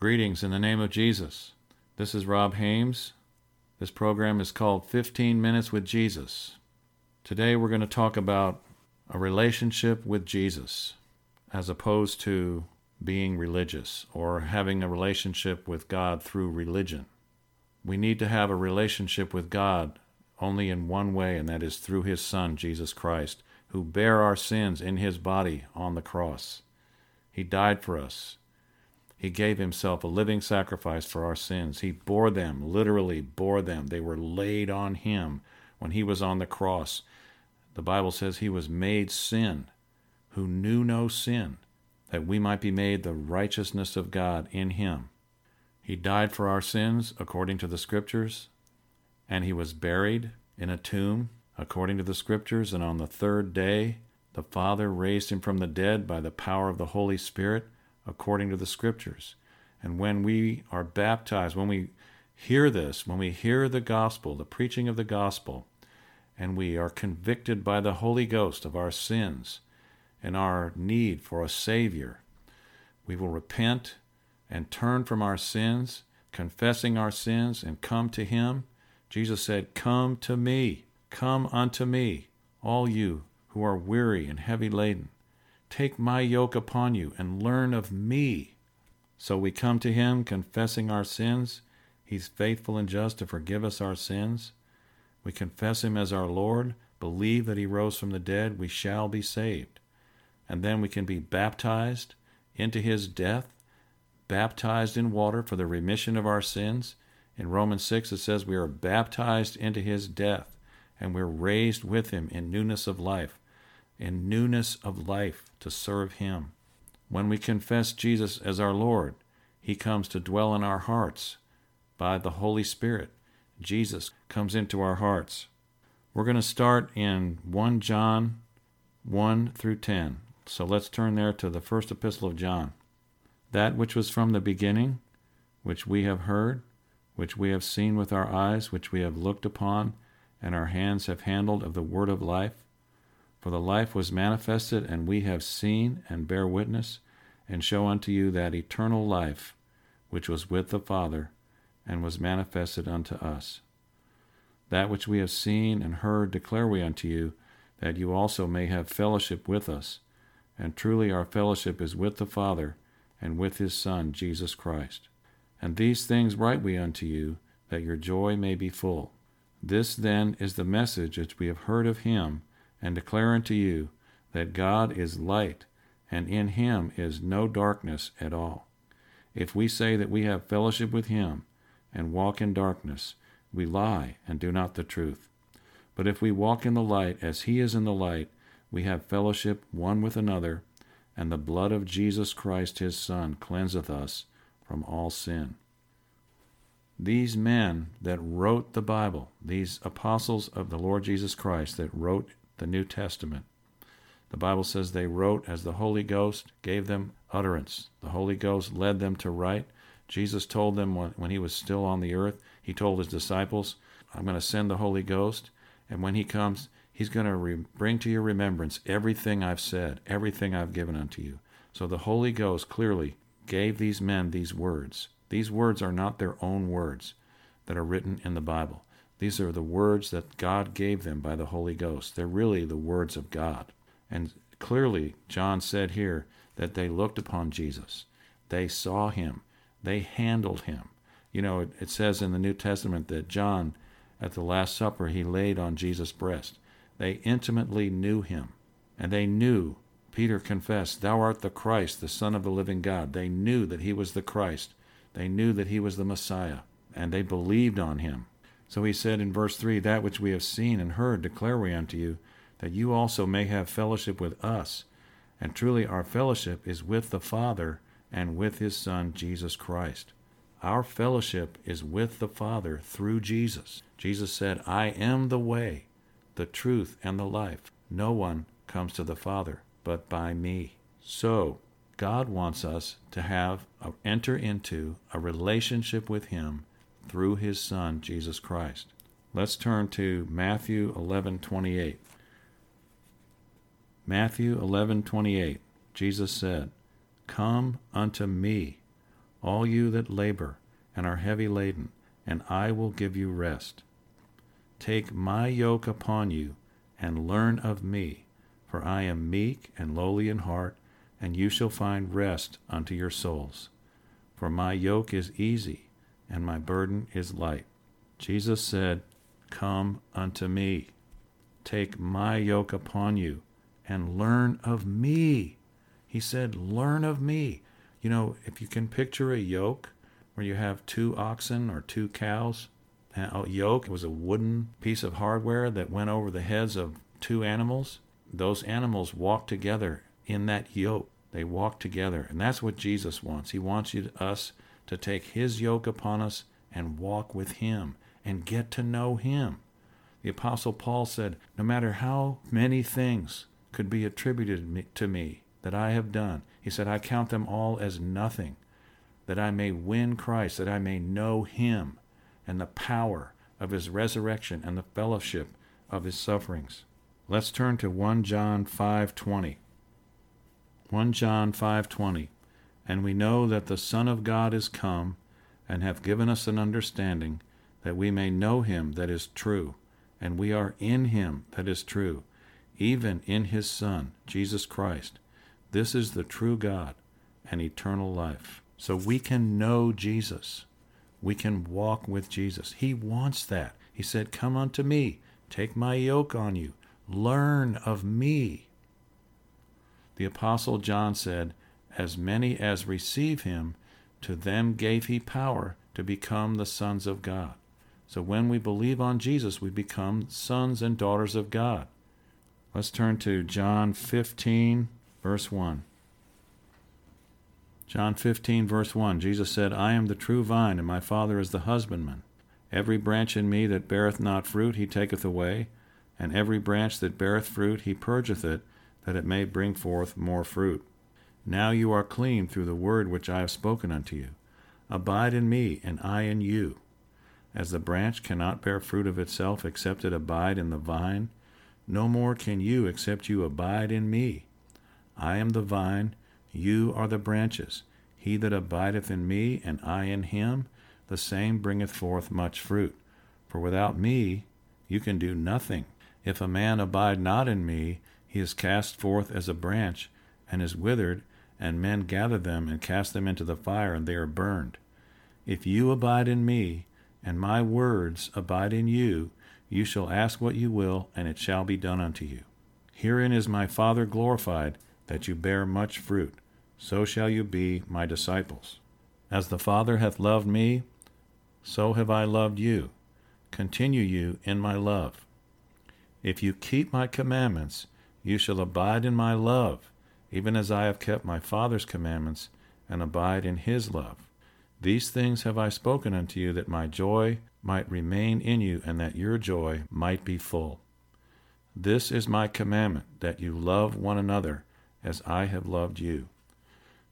Greetings in the name of Jesus. This is Rob Hames. This program is called 15 Minutes with Jesus. Today we're going to talk about a relationship with Jesus as opposed to being religious or having a relationship with God through religion. We need to have a relationship with God only in one way, and that is through His Son, Jesus Christ, who bare our sins in His body on the cross. He died for us. He gave Himself a living sacrifice for our sins. He bore them, literally bore them. They were laid on Him when He was on the cross. The Bible says He was made sin, who knew no sin, that we might be made the righteousness of God in Him. He died for our sins according to the Scriptures, and He was buried in a tomb according to the Scriptures, and on the third day the Father raised Him from the dead by the power of the Holy Spirit according to the Scriptures. And when we are baptized, when we hear this, when we hear the gospel, the preaching of the gospel, and we are convicted by the Holy Ghost of our sins and our need for a Savior, we will repent and turn from our sins, confessing our sins, and come to Him. Jesus said, Come to me, come unto me, all you who are weary and heavy laden. Take my yoke upon you and learn of me. So we come to Him confessing our sins. He's faithful and just to forgive us our sins we confess Him as our Lord, believe that He rose from the dead, we shall be saved. And then we can be baptized into His death, baptized in water for the remission of our sins. In Romans 6, it says we are baptized into His death, and we're raised with Him in newness of life, in newness of life to serve Him. When we confess Jesus as our Lord, He comes to dwell in our hearts by the Holy Spirit Jesus comes into our hearts. We're going to start in 1 John 1 through 10. So let's turn there to the first epistle of John. That which was from the beginning, which we have heard, which we have seen with our eyes, which we have looked upon, and our hands have handled of the word of life. For the life was manifested, and we have seen and bear witness, and show unto you that eternal life which was with the Father and was manifested unto us. That which we have seen and heard declare we unto you, that you also may have fellowship with us. And truly our fellowship is with the Father and with his Son, Jesus Christ. And these things write we unto you, that your joy may be full. This then is the message which we have heard of him, and declare unto you, that God is light, and in him is no darkness at all. If we say that we have fellowship with him, and walk in darkness, we lie and do not the truth. But if we walk in the light as he is in the light, we have fellowship one with another, and the blood of Jesus Christ his Son cleanseth us from all sin. These men that wrote the Bible, these apostles of the Lord Jesus Christ that wrote the New Testament, the Bible says they wrote as the Holy Ghost gave them utterance. The Holy Ghost led them to write, Jesus told them when, when he was still on the earth, he told his disciples, I'm going to send the Holy Ghost, and when he comes, he's going to re- bring to your remembrance everything I've said, everything I've given unto you. So the Holy Ghost clearly gave these men these words. These words are not their own words that are written in the Bible. These are the words that God gave them by the Holy Ghost. They're really the words of God. And clearly, John said here that they looked upon Jesus, they saw him, they handled him. You know, it, it says in the New Testament that John, at the Last Supper, he laid on Jesus' breast. They intimately knew him, and they knew. Peter confessed, Thou art the Christ, the Son of the living God. They knew that he was the Christ. They knew that he was the Messiah, and they believed on him. So he said in verse 3 That which we have seen and heard declare we unto you, that you also may have fellowship with us. And truly our fellowship is with the Father and with his Son, Jesus Christ. Our fellowship is with the Father through Jesus. Jesus said, I am the way, the truth, and the life. No one comes to the Father but by me. So, God wants us to have a, enter into a relationship with him through his son Jesus Christ. Let's turn to Matthew 11:28. Matthew 11:28. Jesus said, Come unto me, all you that labor and are heavy laden, and I will give you rest. Take my yoke upon you, and learn of me, for I am meek and lowly in heart, and you shall find rest unto your souls. For my yoke is easy, and my burden is light. Jesus said, Come unto me. Take my yoke upon you, and learn of me. He said, Learn of me. You know, if you can picture a yoke where you have two oxen or two cows, a yoke was a wooden piece of hardware that went over the heads of two animals. Those animals walk together in that yoke. They walk together. And that's what Jesus wants. He wants you, to, us to take his yoke upon us and walk with him and get to know him. The Apostle Paul said, No matter how many things could be attributed to me that I have done, he said, I count them all as nothing, that I may win Christ, that I may know him and the power of his resurrection and the fellowship of his sufferings. Let's turn to 1 John 5:20. 1 John 5:20. And we know that the Son of God is come and hath given us an understanding that we may know him that is true, and we are in him that is true, even in his Son, Jesus Christ this is the true God and eternal life. So we can know Jesus. We can walk with Jesus. He wants that. He said, Come unto me, take my yoke on you, learn of me. The Apostle John said, As many as receive him, to them gave he power to become the sons of God. So when we believe on Jesus, we become sons and daughters of God. Let's turn to John 15, verse 1. John 15, verse 1, Jesus said, I am the true vine, and my Father is the husbandman. Every branch in me that beareth not fruit, he taketh away, and every branch that beareth fruit, he purgeth it, that it may bring forth more fruit. Now you are clean through the word which I have spoken unto you. Abide in me, and I in you. As the branch cannot bear fruit of itself except it abide in the vine, no more can you except you abide in me. I am the vine, you are the branches. He that abideth in me, and I in him, the same bringeth forth much fruit. For without me you can do nothing. If a man abide not in me, he is cast forth as a branch, and is withered, and men gather them and cast them into the fire, and they are burned. If you abide in me, and my words abide in you, you shall ask what you will, and it shall be done unto you. Herein is my Father glorified that you bear much fruit, so shall you be my disciples. As the Father hath loved me, so have I loved you. Continue you in my love. If you keep my commandments, you shall abide in my love, even as I have kept my Father's commandments and abide in his love. These things have I spoken unto you, that my joy might remain in you, and that your joy might be full. This is my commandment, that you love one another as I have loved you.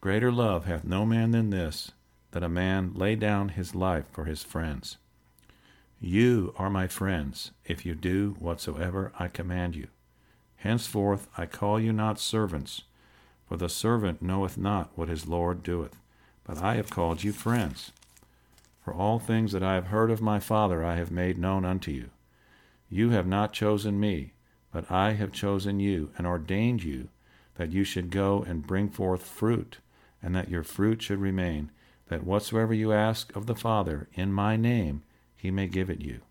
Greater love hath no man than this, that a man lay down his life for his friends. You are my friends, if you do whatsoever I command you. Henceforth I call you not servants, for the servant knoweth not what his Lord doeth, but I have called you friends. For all things that I have heard of my Father I have made known unto you. You have not chosen me, but I have chosen you, and ordained you that you should go and bring forth fruit, and that your fruit should remain, that whatsoever you ask of the Father in my name, he may give it you.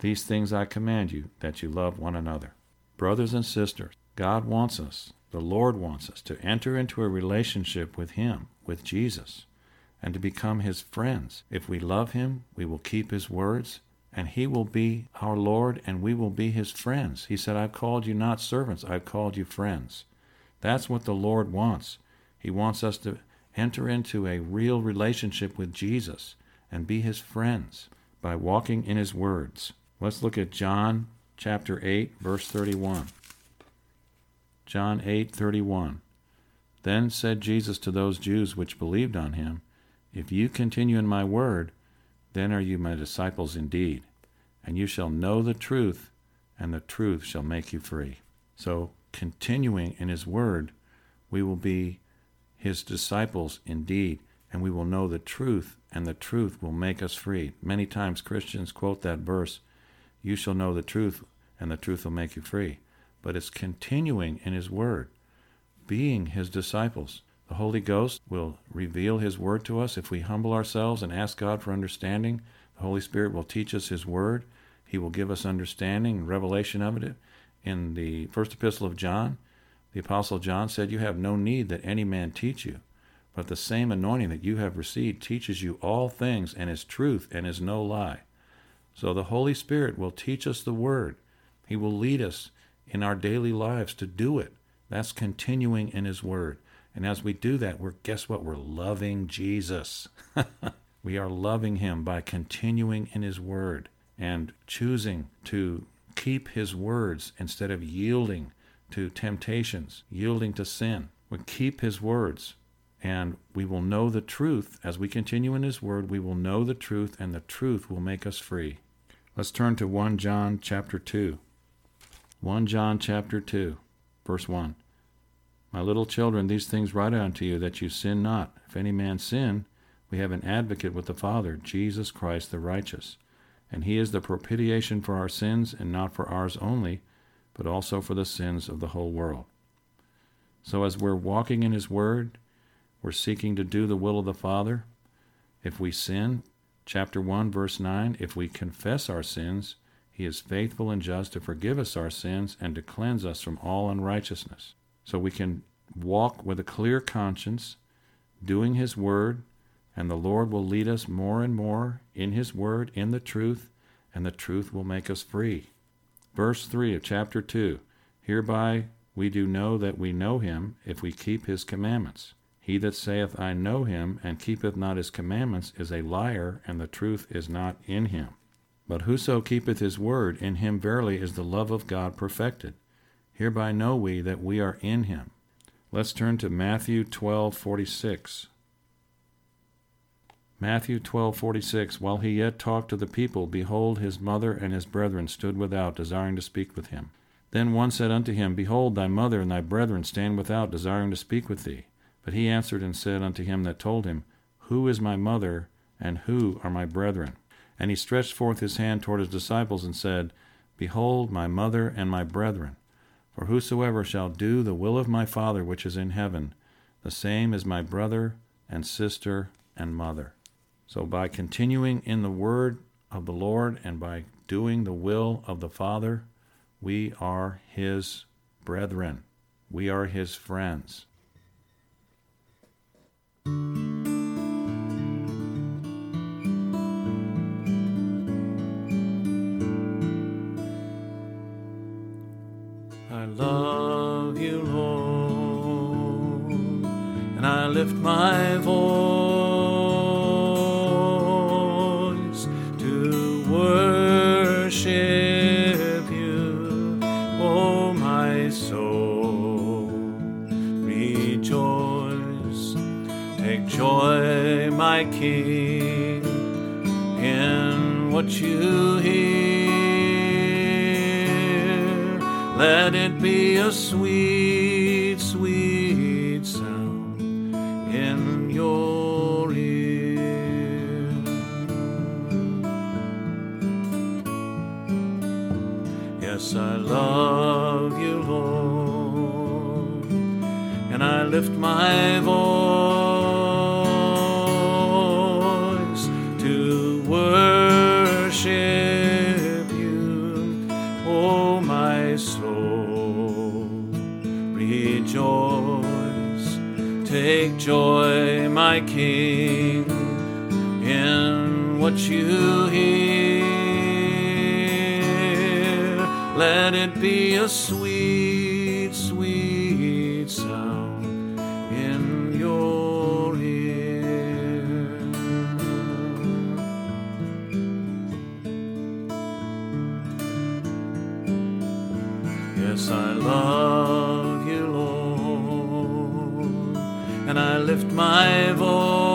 These things I command you, that you love one another. Brothers and sisters, God wants us, the Lord wants us, to enter into a relationship with Him, with Jesus, and to become His friends. If we love Him, we will keep His words, and He will be our Lord, and we will be His friends. He said, I've called you not servants, I've called you friends. That's what the Lord wants. He wants us to enter into a real relationship with Jesus and be his friends by walking in his words. Let's look at John chapter 8 verse 31. John 8:31. Then said Jesus to those Jews which believed on him, If you continue in my word, then are you my disciples indeed, and you shall know the truth, and the truth shall make you free. So continuing in His Word, we will be His disciples indeed, and we will know the truth, and the truth will make us free. Many times Christians quote that verse, You shall know the truth, and the truth will make you free. But it's continuing in His Word, being His disciples. The Holy Ghost will reveal His Word to us if we humble ourselves and ask God for understanding. The Holy Spirit will teach us His Word. He will give us understanding and revelation of it. In the first epistle of John, the Apostle John said, You have no need that any man teach you, but the same anointing that you have received teaches you all things and is truth and is no lie. So the Holy Spirit will teach us the Word. He will lead us in our daily lives to do it. That's continuing in His Word. And as we do that, we're guess what? We're loving Jesus. we are loving Him by continuing in His Word and choosing to keep His words instead of yielding to temptations, yielding to sin. We keep His words and we will know the truth. As we continue in His Word, we will know the truth, and the truth will make us free. Let's turn to 1 John chapter 2. 1 John chapter 2, verse 1. My little children, these things write unto you, that you sin not. If any man sin, we have an advocate with the Father, Jesus Christ the righteous. And he is the propitiation for our sins, and not for ours only, but also for the sins of the whole world. So as we're walking in his word, we're seeking to do the will of the Father. If we sin, chapter 1, verse 9, if we confess our sins, he is faithful and just to forgive us our sins and to cleanse us from all unrighteousness. So we can walk with a clear conscience, doing his word, and the Lord will lead us more and more in his word, in the truth, and the truth will make us free. Verse 3 of chapter 2 Hereby we do know that we know him if we keep his commandments. He that saith, I know him, and keepeth not his commandments, is a liar, and the truth is not in him. But whoso keepeth his word, in him verily is the love of God perfected. Hereby know we that we are in him. Let's turn to Matthew 12:46. Matthew 12:46 While he yet talked to the people behold his mother and his brethren stood without desiring to speak with him Then one said unto him Behold thy mother and thy brethren stand without desiring to speak with thee But he answered and said unto him that told him Who is my mother and who are my brethren And he stretched forth his hand toward his disciples and said Behold my mother and my brethren for whosoever shall do the will of my Father which is in heaven the same is my brother and sister and mother so, by continuing in the word of the Lord and by doing the will of the Father, we are his brethren. We are his friends. I love you, Lord, and I lift my voice to worship you, oh my soul. Rejoice, take joy, my King, in what you hear. Let it be a sweet, sweet sound in your ear. Yes, I love you, Lord, and I lift my voice my King, in what you hear. Let it be a sweet, sweet sound in your ear. Yes, I love and I lift my voice.